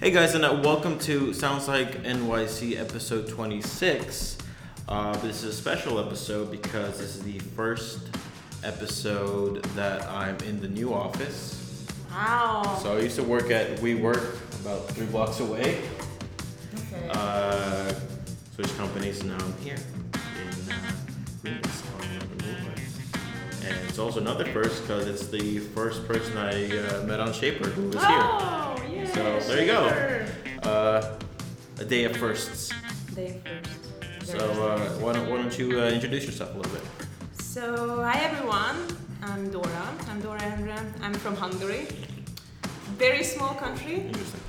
Hey guys, and uh, welcome to Sounds Like NYC episode 26. Uh, this is a special episode because this is the first episode that I'm in the new office. Wow. So I used to work at WeWork about three blocks away. okay. Uh, switched companies, and now I'm here in uh, Queens on the Boulevard. And it's also another first because it's the first person I uh, met on Shapr who was here. oh, yeah. So, there you go. Uh, a day of firsts. Day first. So uh, why don't why don't you uh, introduce yourself a little bit? So, hi everyone. I'm Dora. I'm Dora Endre. I'm from Hungary. Very small country. Interesting.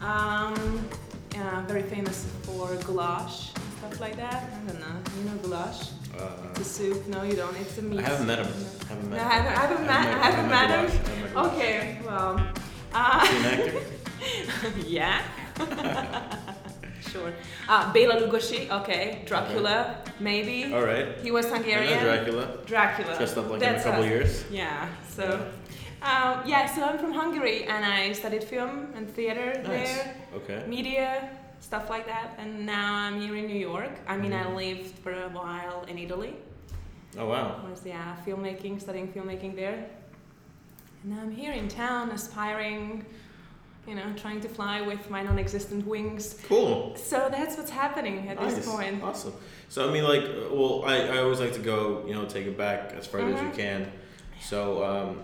Um, yeah, very famous for goulash and stuff like that. I don't know. You know goulash? Uh, It's a soup. No, you don't. It's a meat. I haven't met him. No. Haven't No, met I haven't, I haven't met. I haven't met him. I haven't met Goulash. Okay, well. Uh, an actor? yeah. sure. Uh, Bela Lugosi, okay. Dracula, maybe. All right. He was Hungarian. Dracula. Dracula. Dressed up like That's in a couple us. years. Yeah. So, um, yeah. So I'm from Hungary, and I studied film and theater Nice. there, Okay. media, stuff like that. And now I'm here in New York. I mean, I Mhm. lived for a while in Italy. Oh wow. I was yeah filmmaking, studying filmmaking there. And now I'm here in town, aspiring, you know, trying to fly with my non-existent wings. Cool. So that's what's happening at Nice. this point. Awesome. So I mean, like, well, I, I always like to go, you know, take it back as far as you Mhm. can. So, um,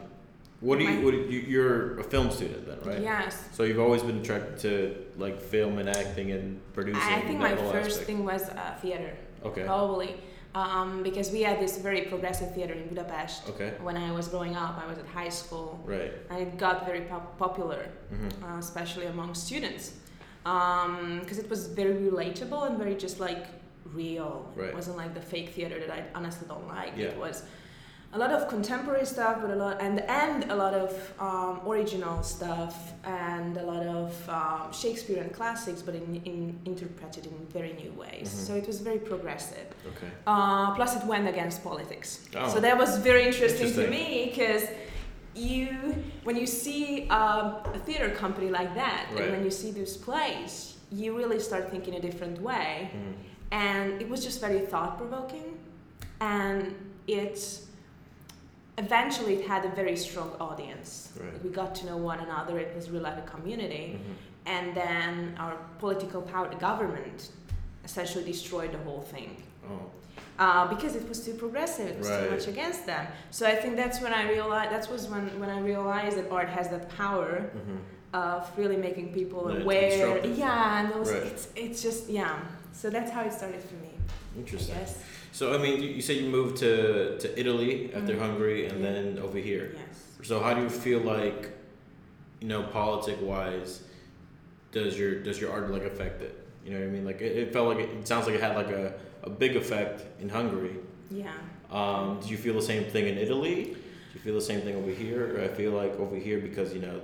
what do you? What do you, you're a film student then, right? Yes. So you've always been attracted to like film and acting and producing. I think my first aspect. thing was uh, theater, Okay. probably, um, because we had this very progressive theater in Budapest. Okay. When I was growing up, I was at high school, Right. and it got very pop- popular. hmm uh, especially among students, because it was very relatable and very just like real. Right. It wasn't like the fake theater that I honestly don't like. Yeah. It was a lot of contemporary stuff, but a lot and and a lot of um, original stuff and a lot of um, Shakespearean classics, but in, in interpreted in very new ways. Mhm. So it was very progressive. Okay. Uh, plus, it went against politics. Oh. So that was very interesting, to me because you, when you see um, a theater company like that, Right. and when you see those plays, you really start thinking a different way. Mhm. And it was just very thought provoking, and it eventually it had a very strong audience. Right. We got to know one another. It was really like a community Mhm. and then our political power, the government, essentially destroyed the whole thing Oh. uh, because it was too progressive. It was Right. too much against them. So I think that's when I realized. That was when when I realized that art has that power hmm of really making people aware. Yeah, and those, Right. it's it's just yeah. So that's how it started for me. Interesting. So I mean, you, you said you moved to to Italy after Mhm. Hungary and Yeah. then over here. Yes. So how do you feel like, you know, politic wise, does your does your art like affect it? You know what I mean? Like it, it felt like it, it sounds like it had like a, a big effect in Hungary. Yeah. Um, do you feel the same thing in Italy? Do you feel the same thing over here? Or I feel like over here because you know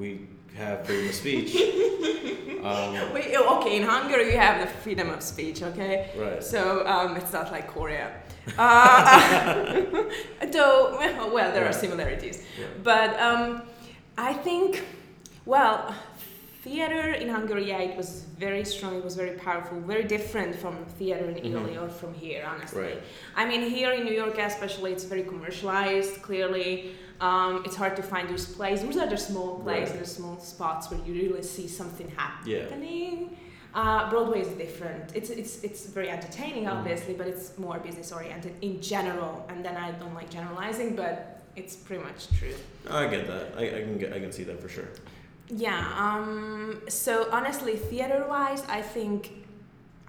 we have freedom of speech. um, Wait, oh, okay, in Hungary you have the freedom of speech, okay? right. So um, it's not like Korea. Uh, though, well, there are similarities. Yeah. But um, I think, well, theater in Hungary, yeah, it was very strong, it was very powerful, very different from theater in Italy Mhm. or from here, honestly. Right. I mean, here in New York, especially, it's very commercialized, clearly. Um, it's hard to find those places. Those are the small places, Right. the small spots where you really see something Yeah. happening. Uh, Broadway is different. It's, it's, it's very entertaining, Mhm. obviously, but it's more business oriented in general. And then I don't like generalizing, but it's pretty much true. I get that. I, I can get, I can see that for sure. Yeah. Um, so honestly, theater-wise, I think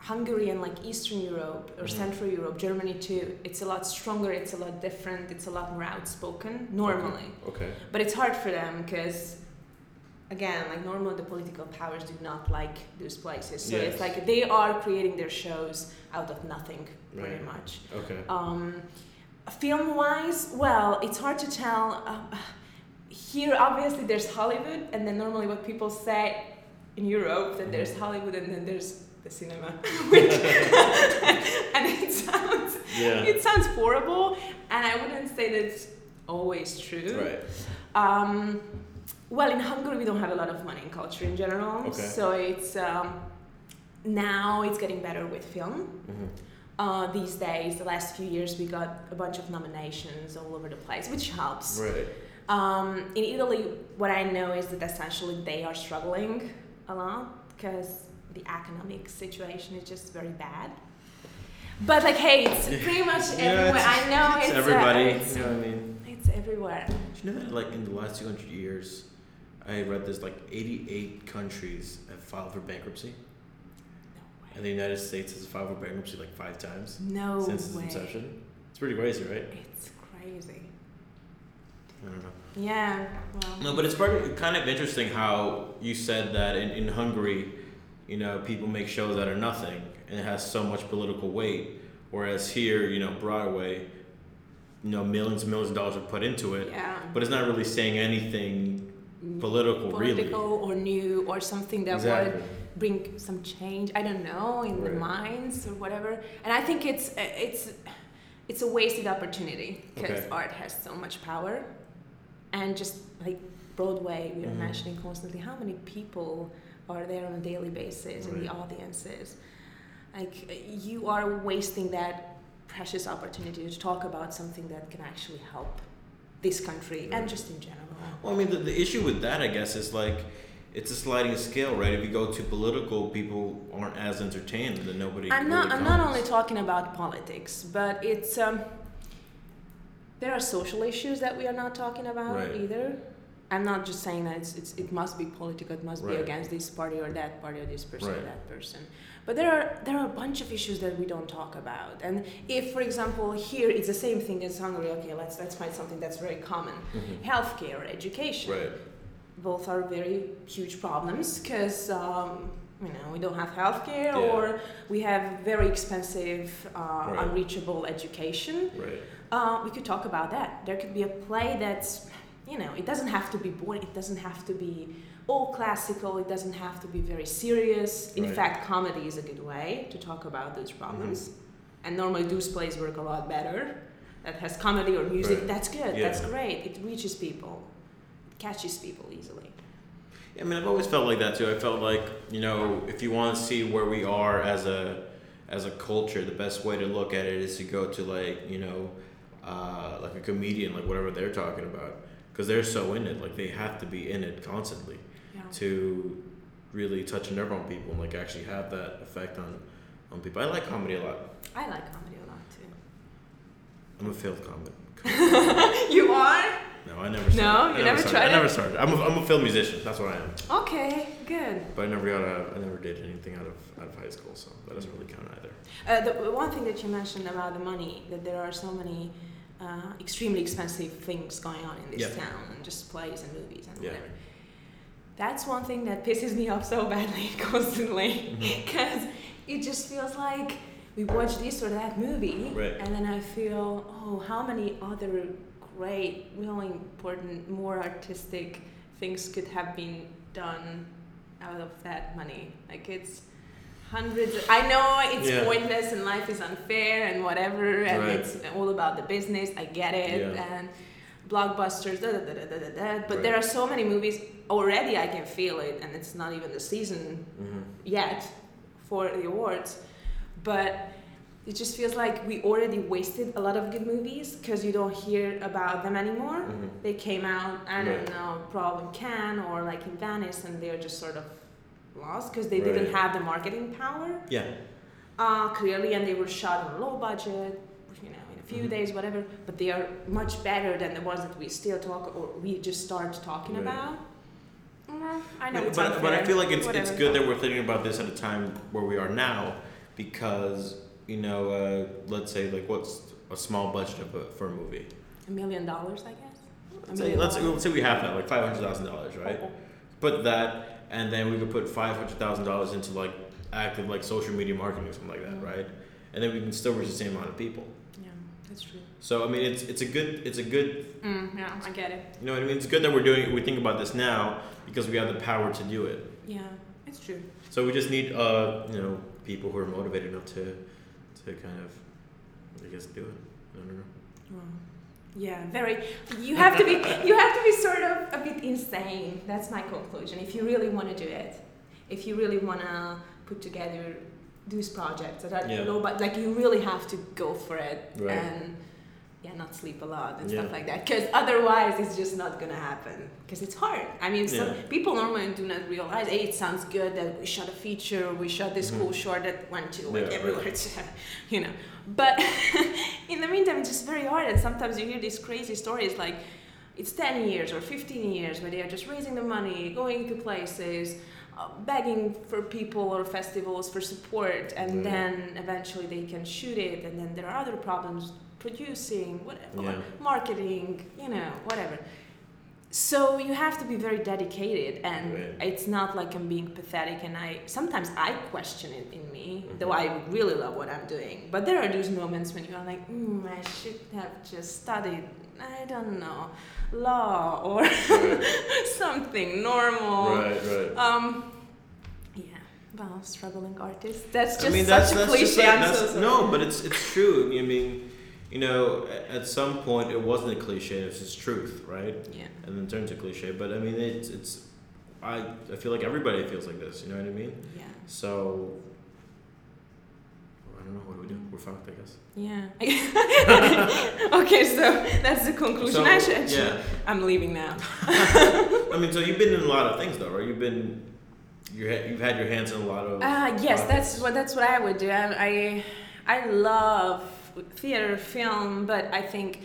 Hungary and like Eastern Europe or Mhm. Central Europe, Germany too, it's a lot stronger. It's a lot different. It's a lot more outspoken normally. Okay. But it's hard for them because, again, like normally the political powers do not like those places. So Yes. it's like they are creating their shows out of nothing, pretty Right. much. Okay. Um, film wise, well, it's hard to tell. Um, here, obviously, there's Hollywood, and then normally what people say in Europe that there's Mhm. Hollywood and then there's the cinema, and it sounds Yeah. it sounds horrible, and I wouldn't say that's always true. Right. Um, Well, in Hungary, we don't have a lot of money in culture in general. Okay. So it's um, now it's getting better with film. hmm Uh, these days, the last few years, we got a bunch of nominations all over the place, which helps. Right. Um, in Italy, what I know is that essentially they are struggling a lot because the economic situation is just very bad. But like, hey, it's pretty much Yeah, everywhere. it's- I know It's, it's, uh, it's, you know what I mean? it's everywhere. Do you know that, like, in the last 200 years, I read there's like 88 countries have filed for bankruptcy, No way. and the United States has filed for bankruptcy like five times No since its way. inception. It's pretty crazy, right? It's crazy. I don't know. Yeah. Well. No, but it's part of, kind of interesting how you said that in, in Hungary, you know, people make shows that are nothing and it has so much political weight, whereas here, you know, Broadway, you know, millions and millions of dollars are put into it, Yeah. but it's not really saying anything political, Political or new or something that would bring some change. I don't know in the minds or whatever. And I think it's it's it's a wasted opportunity because Okay. art has so much power, and just like Broadway, we are Mhm. mentioning constantly how many people are there on a daily basis and the audiences. Like you are wasting that precious opportunity to talk about something that can actually help this country and just in general. Well, I mean, the, the issue with that, I guess, is like, it's a sliding scale, right? If you go too political, people aren't as entertained, and nobody. I'm not. really I'm not only talking about politics, but it's. Um, there are social issues that we are not talking about Right. either. I'm not just saying that it's, it's it must be political. It must be against this party or that party or this person or that person. But there are there are a bunch of issues that we don't talk about. And if, for example, here it's the same thing as Hungary. Okay, let's let's find something that's very common: Mhm. healthcare, education Right. both are very huge problems because um, you know we don't have healthcare Yeah. or we have very expensive uh, Right. unreachable education Right. uh, we could talk about that there could be a play that's you know it doesn't have to be boring it doesn't have to be all classical it doesn't have to be very serious in Right. fact comedy is a good way to talk about those problems and normally those plays work a lot better that has comedy or music Right. that's good Yeah. that's great it reaches people it catches people easily Yeah, I mean, I've always felt like that too. I felt like you know, if you want to see where we are as a as a culture, the best way to look at it is to go to like you know, uh, like a comedian, like whatever they're talking about, because they're so in it. Like they have to be in it constantly yeah to really touch a nerve on people and like actually have that effect on on people. I like comedy a lot. I like comedy a lot too. I'm a failed comic. You are? No, I never. Started. No? You never started. tried I never started. I'm a, I'm a film musician. That's what I am. Okay, good. But I never got out I never did anything out of out of high school, so that doesn't really count either. Uh, the one thing that you mentioned about the money, that there are so many uh, extremely expensive things going on in this Yeah. town, and just plays and movies and Yeah. whatever. That's one thing that pisses me off so badly constantly, because it just feels like we watch this or that movie, Right. and then I feel, oh, how many other great, really important, more artistic things could have been done out of that money? Like it's hundreds. I know it's Yeah. pointless and life is unfair and whatever, and Right. it's all about the business. I get it, Yeah. and blockbusters, da da da da da da. da. But Right. there are so many movies already. I can feel it, and it's not even the season Mm-hmm. yet for the awards, but it just feels like we already wasted a lot of good movies because you don't hear about them anymore. Mm-hmm. They came out, I don't Right. know, probably in Cannes or like in Venice, and they're just sort of lost because they didn't have the marketing power Yeah. uh, clearly, and they were shot on a low budget, you know, in a few Mhm. days, whatever. But they are much better than the ones that we still talk or we just start talking Right. about. Mm, I know But, but, but I feel like it's it's good that we're thinking about this at a time where we are now, because you know, uh, let's say like what's a small budget of a, for a movie? a million dollars, I guess. Let's say, let's, dollars. let's say we have that like five hundred thousand dollars, right? Oh, Put that, and then we could put five hundred thousand dollars into like active like social media marketing or something like that, Mhm. right? And then we can still reach the same amount of people. Yeah, that's true. So I mean, it's it's a good it's a good Mm, yeah, I get it. you know what I mean. It's good that we're doing we think about this now because we have the power to do it. Yeah, it's true. So we just need uh you know people who are motivated enough to to kind of I guess do it. I don't know. Well, Yeah, very. You have to be. You have to be sort of a bit insane. That's my conclusion. If you really want to do it, if you really want to put together these projects that are Yeah. low, but like you really have to go for it Right. and yeah, not sleep a lot and Yeah. stuff like that. Because otherwise, it's just not gonna happen. Because it's hard. I mean, some Yeah. people normally do not realize. Hey, it sounds good that we shot a feature, we shot this Mhm. cool short that went to like Yeah, everywhere. right. You know. But in the meantime, it's just very hard. And sometimes you hear these crazy stories like it's 10 years or 15 years where they are just raising the money, going to places, uh, begging for people or festivals for support, and then eventually they can shoot it. And then there are other problems producing, whatever, Yeah. marketing, you know, whatever. So you have to be very dedicated, and Right. it's not like I'm being pathetic. And I sometimes I question it in me, Mhm. though I really love what I'm doing. But there are those moments when you're like, mm, I should have just studied. I don't know, law or Right, something normal. right, right. Um, yeah, well, struggling artist. That's just I mean, such that's, a that's cliche. just like, that's, so no, but it's it's true. I mean, you know, at some point it wasn't a cliche; it's just truth, right? Yeah. And then turned to cliche. But I mean, it's it's. I I feel like everybody feels like this. You know what I mean? Yeah. So. I don't know. What do we do? We're fucked, I guess. Yeah. okay, so that's the conclusion. So, I should, I should- yeah. I'm leaving now. I mean, so you've been in a lot of things, though, right? You've been, you ha- you've had your hands in a lot of. Ah, yes, that's what that's what I would do. I, I I love theater, film, but I think,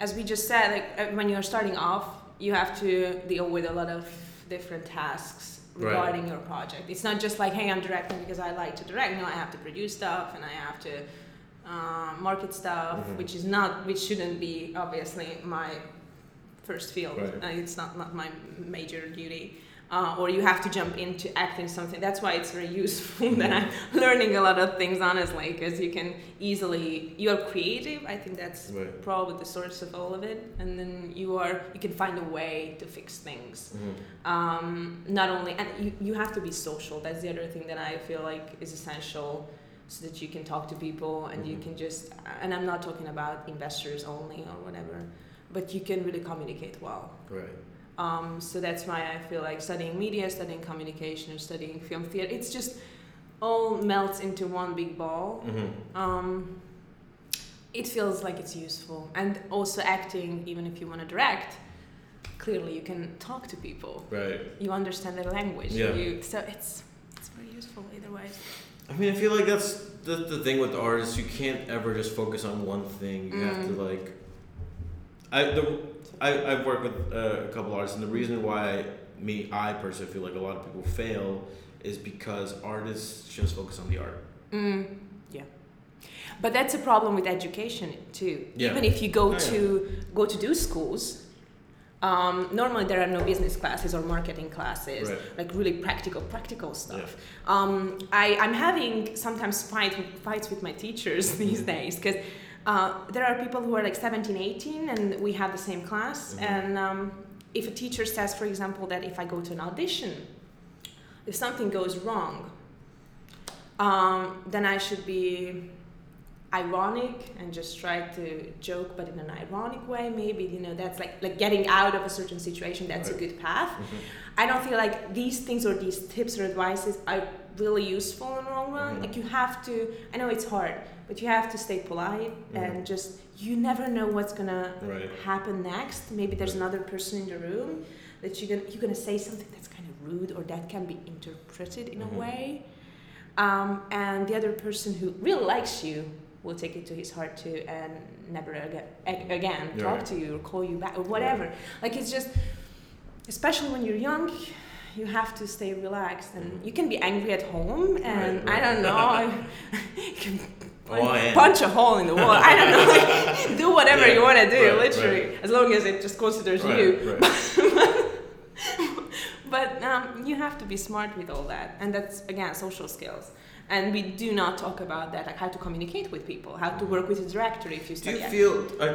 as we just said, like uh, when you're starting off, you have to deal with a lot of different tasks Right. regarding your project. It's not just like, hey, I'm directing because I like to direct. No, I have to produce stuff and I have to uh, market stuff, Mhm. which is not, which shouldn't be obviously my first field. Right. Uh, it's not, not my major duty. Uh, or you have to jump into acting something. That's why it's very useful that I'm learning a lot of things, honestly, because you can easily, you are creative. I think that's Right. probably the source of all of it. And then you are, you can find a way to fix things. Mhm. Um, not only, and you, you have to be social. That's the other thing that I feel like is essential so that you can talk to people and you Mhm. can just, and I'm not talking about investors only or whatever, but you can really communicate well. Right. Um, so that's why I feel like studying media, studying communication, or studying film theater, it's just all melts into one big ball. Mm-hmm. Um, it feels like it's useful. And also acting, even if you want to direct, clearly you can talk to people. Right. You understand their language. Yeah. You, so it's it's very useful either way. I mean, I feel like that's the, the thing with artists. You can't ever just focus on one thing. You have to Mm. like. I the I I've worked with uh, a couple artists, and the reason why me I personally feel like a lot of people fail is because artists just focus on the art. Mm, yeah. But that's a problem with education too. Yeah. Even if you go Oh, yeah. to go to do schools, um, normally there are no business classes or marketing classes, Right. like really practical, practical stuff. Um, I, I'm having sometimes fight fights with my teachers these days because uh, there are people who are like 17, 18, and we have the same class. Mhm. And um, if a teacher says, for example, that if I go to an audition, if something goes wrong, um, then I should be ironic and just try to joke, but in an ironic way. Maybe you know that's like like getting out of a certain situation. That's Right. a good path. Mhm. I don't feel like these things or these tips or advices are really useful in the long run. Mhm. Like you have to. I know it's hard, but you have to stay polite Mhm. and just. You never know what's gonna Right. happen next. Maybe there's another person in the room that you're gonna you're gonna say something that's kind of rude or that can be interpreted in Mhm. a way. Um, and the other person who really likes you will take it to his heart too and never again, again Yeah. talk to you or call you back or whatever. Like it's just, especially when you're young, you have to stay relaxed and Mhm. you can be angry at home and Right, I don't know. you can Oh, punch a hole in the wall. I don't know. Like, do whatever Yeah, you want to do, right, literally, as long as it just considers Right, you. right. But um, you have to be smart with all that, and that's again social skills. And we do not talk about that, like how to communicate with people, how to work with a director if you Do you feel? I,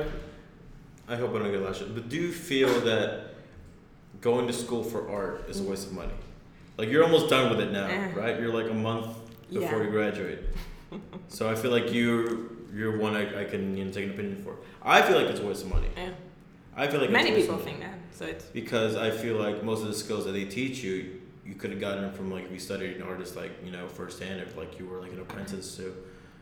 I hope I don't get last shot, but do you feel that going to school for art is a waste of money? Like you're almost done with it now, Eh. right? You're like a month before Yeah. you graduate. so I feel like you're you're one I, I can you know, take an opinion for. I feel like it's a waste of money. Yeah. I feel like Many it's a waste people of money. think that. So it's because I feel like most of the skills that they teach you, you could have gotten from like if you studied an artist like you know firsthand, if like you were like an apprentice to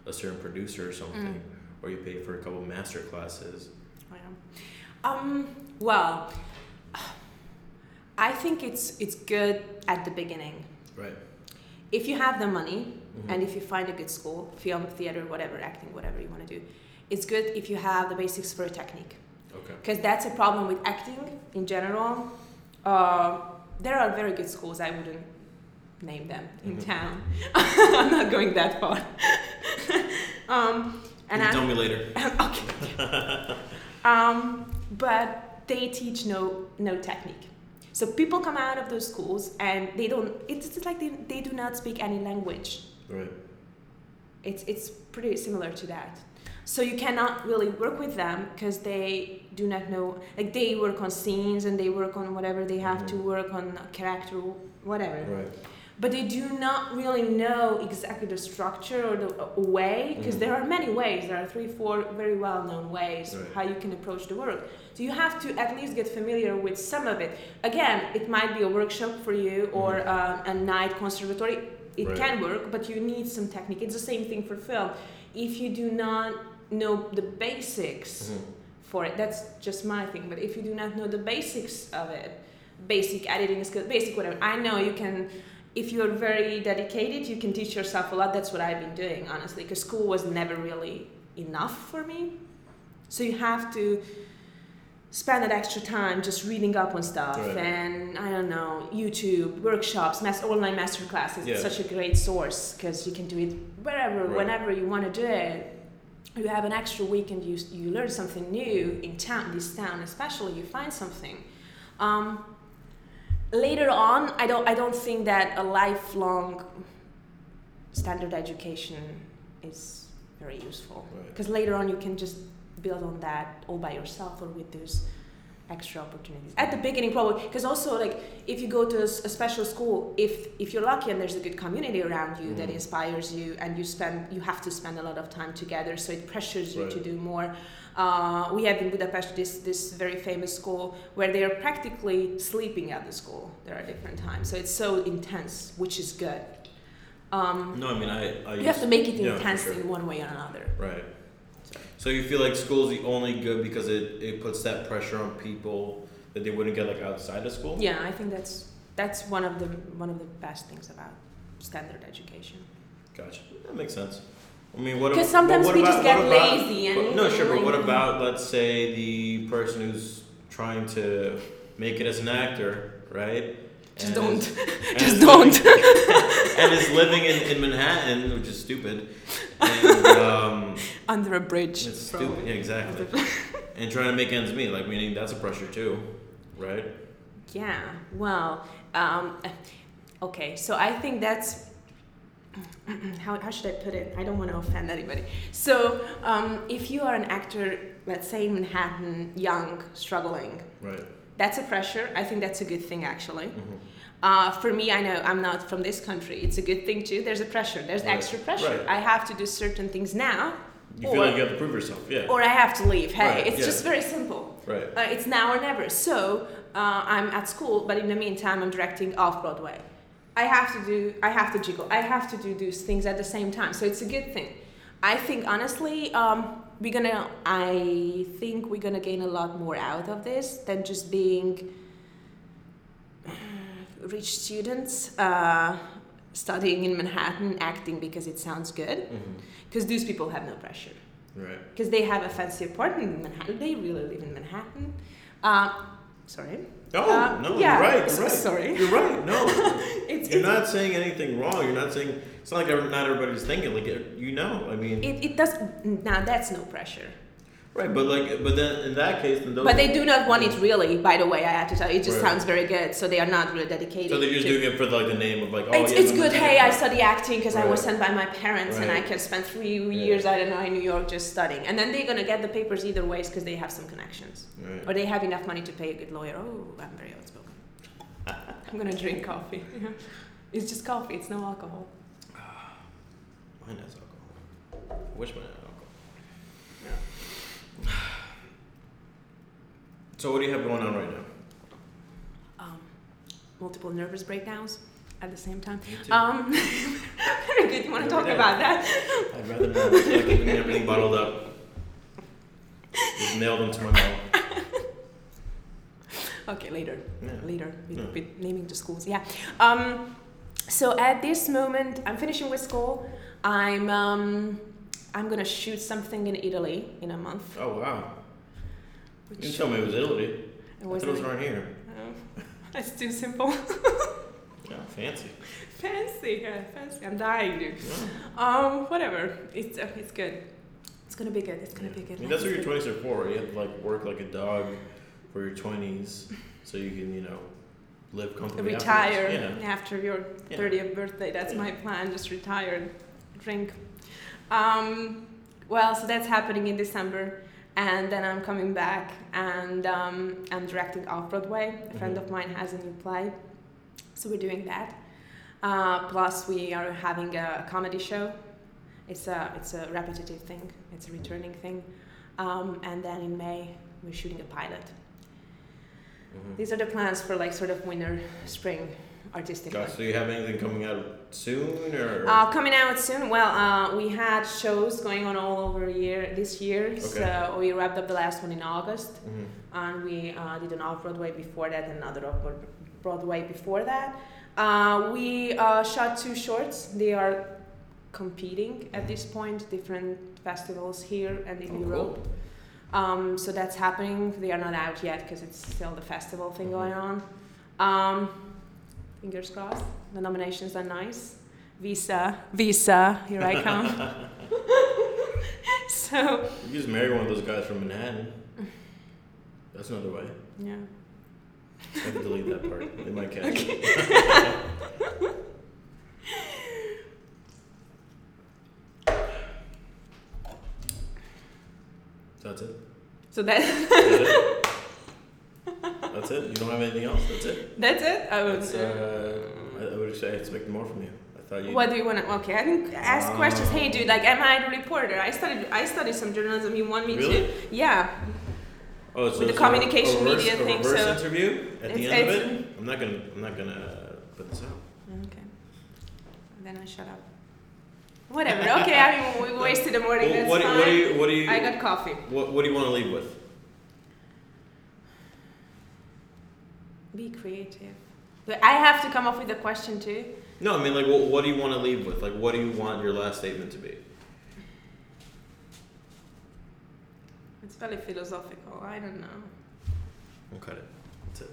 a certain producer or something, Mm. or you paid for a couple master classes. Am. Um, well, I think it's it's good at the beginning. Right. If you have the money Mhm. and if you find a good school, film, theater, whatever, acting, whatever you want to do, it's good if you have the basics for a technique. Okay. Because that's a problem with acting in general. Uh, there are very good schools. I wouldn't name them in Mhm. town. I'm not going that far. um, and you I, tell me later. okay. Um, but they teach no no technique. So people come out of those schools and they don't. It's just like they, they do not speak any language. Right. It's it's pretty similar to that. So you cannot really work with them because they do not know. Like they work on scenes and they work on whatever they have to Mhm. work on character, whatever Right. But they do not really know exactly the structure or the uh, way because Mhm. there are many ways there are three four very well known ways Right. how you can approach the work so you have to at least get familiar with some of it again it might be a workshop for you or Mhm. um, a night conservatory it Right. can work but you need some technique it's the same thing for film if you do not know the basics Mhm. for it. That's just my thing. But if you do not know the basics of it, basic editing skills, basic whatever, I know you can. If you're very dedicated, you can teach yourself a lot. That's what I've been doing, honestly, because school was never really enough for me. So you have to spend that extra time just reading up on stuff Right. and I don't know YouTube workshops, mass online master classes. It's such a great source because you can do it wherever, Right. whenever you want to do it you have an extra week and you, you learn something new in town this town especially you find something um, later on i don't i don't think that a lifelong standard education is very useful Right. because later on you can just build on that all by yourself or with those extra opportunities at the beginning probably because also like if you go to a special school if if you're lucky and there's a good community around you that Mhm. inspires you and you spend you have to spend a lot of time together so it pressures you to do more uh, we have in budapest this this very famous school where they are practically sleeping at the school there are different times so it's so intense which is good um, No, I mean I. I you have to make it yeah, intense sure. in one way or another Right. So you feel like school's the only good because it, it puts that pressure on people that they wouldn't get like outside of school? Yeah, I think that's that's one of the one of the best things about standard education. Gotcha. That makes sense. I mean, what? Because sometimes what we about- just get about- lazy and but- no, sure, but what about let's say the person who's trying to make it as an actor, right? Just And don't. is- Just is living- don't. and is living in, in Manhattan, which is stupid. And um, Under a bridge. it's stupid. Yeah, exactly. and trying to make ends meet, like meaning that's a pressure too, right? Yeah. Well. Um, okay. So I think that's. How, how should I put it? I don't want to offend anybody. So, um, if you are an actor, let's say in Manhattan, young, struggling, Right. that's a pressure. I think that's a good thing, actually. hmm Uh, for me, I know I'm not from this country. It's a good thing too. There's a pressure. There's Right. extra pressure. Right. I have to do certain things now, You Or- feel like you have to prove yourself, yeah. or I have to leave. Hey, Right, it's yeah. just very simple. right. Uh, it's now or never. So uh, I'm at school, but in the meantime, I'm directing off Broadway. I have to do. I have to jiggle. I have to do those things at the same time. So it's a good thing. I think honestly, um, we're gonna. I think we're gonna gain a lot more out of this than just being rich students uh, studying in Manhattan, acting because it sounds good. Because these people have no pressure Right. because they have a fancy apartment in Manhattan. They really live in Manhattan. Uh, sorry. No, Uh, no, yeah, you're right. You're right. sorry. You're right. No, It's, you're it's not saying anything wrong. You're not saying it's not like not everybody's thinking like you know. I mean, it, it does now that's no pressure. Right? But like, but then in that case, then those. But they do not want it really. By the way, I have to tell you, it just Right. sounds very good. So they are not really dedicated. So they're just to- doing it for like the name of like. Oh, it's, yeah, it's good. Hey. I study acting because I was sent by my parents, and I can spend three Yeah. years, I don't know, in New York just studying. And then they're gonna get the papers either ways because they have some connections, Right. or they have enough money to pay a good lawyer. Oh, I'm very outspoken. I'm gonna drink coffee. it's just coffee. It's no alcohol. Ah, mine has alcohol. Which uncle. So what do you have going on right now? Um, multiple nervous breakdowns at the same time. Um, very good. You want to talk about that? I'd rather not. I feel like keeping everything bottled up. Just nailed into my mouth. Okay, later. Yeah. Later, with, Yeah. with naming the schools. Yeah. Um, so at this moment, I'm finishing with school. I'm um, I'm gonna shoot something in Italy in a month. Oh wow! You didn't tell me it was Italy. it I was thought those aren't here. Oh, that's too simple. Yeah, fancy. fancy, yeah, fancy. I'm dying, dude. Yeah. Um, whatever. It's uh, it's good. It's gonna be good. It's gonna be I good. mean, that's what your twenties are for. You have to like work like a dog for your twenties, so you can you know live comfortably. Retire afterwards. after your Yeah. 30th birthday. That's Yeah. my plan. Just retire and drink. Um, well, so that's happening in December. And then I'm coming back and um, I'm directing off Broadway. A friend Mhm. of mine has a new play. So we're doing that. Uh, plus, we are having a comedy show. It's a, it's a repetitive thing, it's a returning thing. Um, and then in May, we're shooting a pilot. Mhm. These are the plans for like sort of winter, spring artistic. Gosh, so you have anything coming out soon or? Uh, coming out soon. Well, uh, we had shows going on all over year this year. Okay. So we wrapped up the last one in August, Mhm. and we uh, did an off Broadway before that, and another off Broadway before that. Uh, we uh, shot two shorts. They are competing at this point, different festivals here and in Oh, Europe. Um, so that's happening. They are not out yet because it's still the festival thing Mhm. going on. Um, fingers crossed. The nominations are nice. Visa, Visa, here I come. so, You just marry one of those guys from Manhattan. That's another way. yeah. I have to delete that part. They might catch it. That's it. So that That's it. You don't have anything else. That's it. that's it. I would. Uh, I, would say I expected more from you. I thought you. what do you want to? Okay, I didn't ask questions. Hey, dude, like, am I a reporter? I studied. I studied some journalism. You want me Really? to? Yeah. Oh, so with the it's a- communication a reverse, media a thing, so interview at the end of it. I'm not gonna. I'm not gonna uh, put this out. Okay. Then I shut up. Whatever. Okay. I mean, we wasted the morning. Well, what, do, what do you? What do you? I got coffee. what, what do you want to leave with? Be creative. But I have to come up with a question too. No, I mean like, what, what do you want to leave with? Like, what do you want your last statement to be? It's very philosophical. I don't know. We'll cut it. That's it.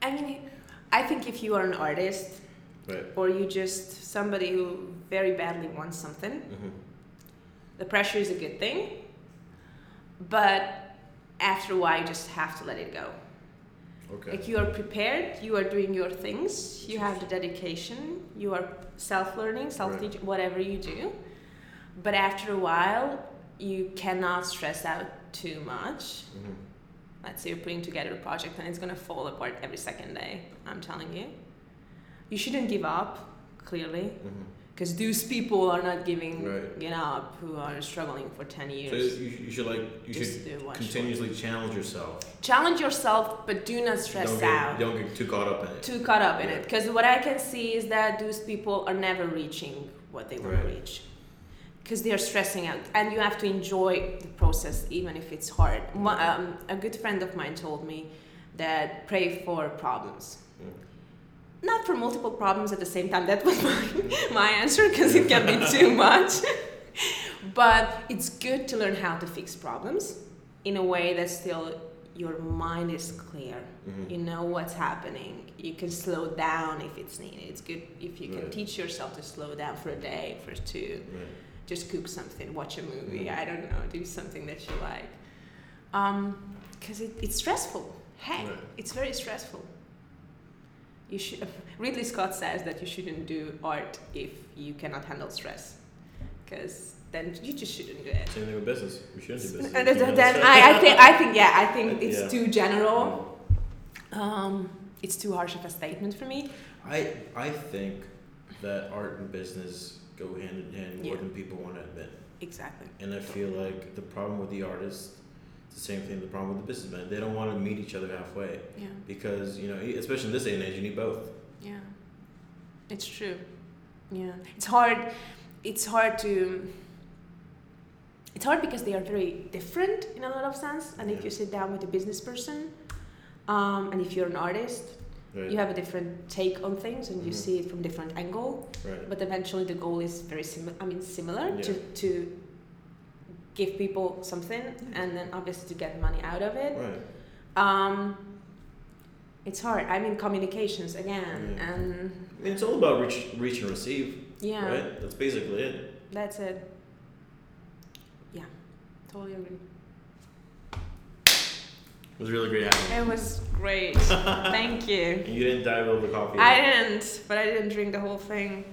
I mean, I think if you are an artist Right. or you just somebody who very badly wants something, hmm the pressure is a good thing. But after a while, you just have to let it go. Okay. Like you are prepared, you are doing your things, you have the dedication, you are self-learning, self-teaching, whatever you do. But after a while, you cannot stress out too much. hmm Let's say you're putting together a project and it's gonna fall apart every second day. I'm telling you. You shouldn't give up, clearly, hmm because those people are not giving Right. up who are struggling for 10 So years. you, you should like you Just should continuously challenge yourself. challenge yourself, but do not stress don't get, out. Don't get too caught up in it. too caught up in it because what i can see is that those people are never reaching what they want Right. to reach because they are stressing out and you have to enjoy the process even if it's hard um, a good friend of mine told me that pray for problems. Not for multiple problems at the same time that was my, my answer because it can be too much but it's good to learn how to fix problems in a way that still your mind is clear Mhm. you know what's happening you can slow down if it's needed it's good if you can Right. teach yourself to slow down for a day for two Right. just cook something watch a movie Mhm. i don't know do something that you like because it, it's stressful hey Right. it's very stressful you should ridley scott says that you shouldn't do art if you cannot handle stress because then you just shouldn't do it Same thing with business. We shouldn't do business. and if you then, then I, I think I think yeah I think it's Yeah. too general. Um, it's too harsh of a statement for me. I I think that art and business go hand in hand more Yeah. than people want to admit. Exactly. And I feel like the problem with the artist, it's the same thing. The problem with the businessman, they don't want to meet each other halfway Yeah. because you know, especially in this day and age, you need both. Yeah, it's true. Yeah, it's hard. It's hard to. It's hard because they are very different in a lot of sense. And if you sit down with a business person, um, and if you're an artist, Right. you have a different take on things, and you Mhm. see it from different angle. Right. But eventually, the goal is very similar. I mean, similar Yeah. to to give people something, and then obviously to get money out of it. Right. Um, it's hard. I mean, communications again, Yeah. and I mean, it's all about reach, reach and receive. yeah. Right. That's basically it. That's it. Yeah, totally agree. It was really great having you. It was great. Thank you. And you didn't dive over the coffee. I didn't, but I didn't drink the whole thing.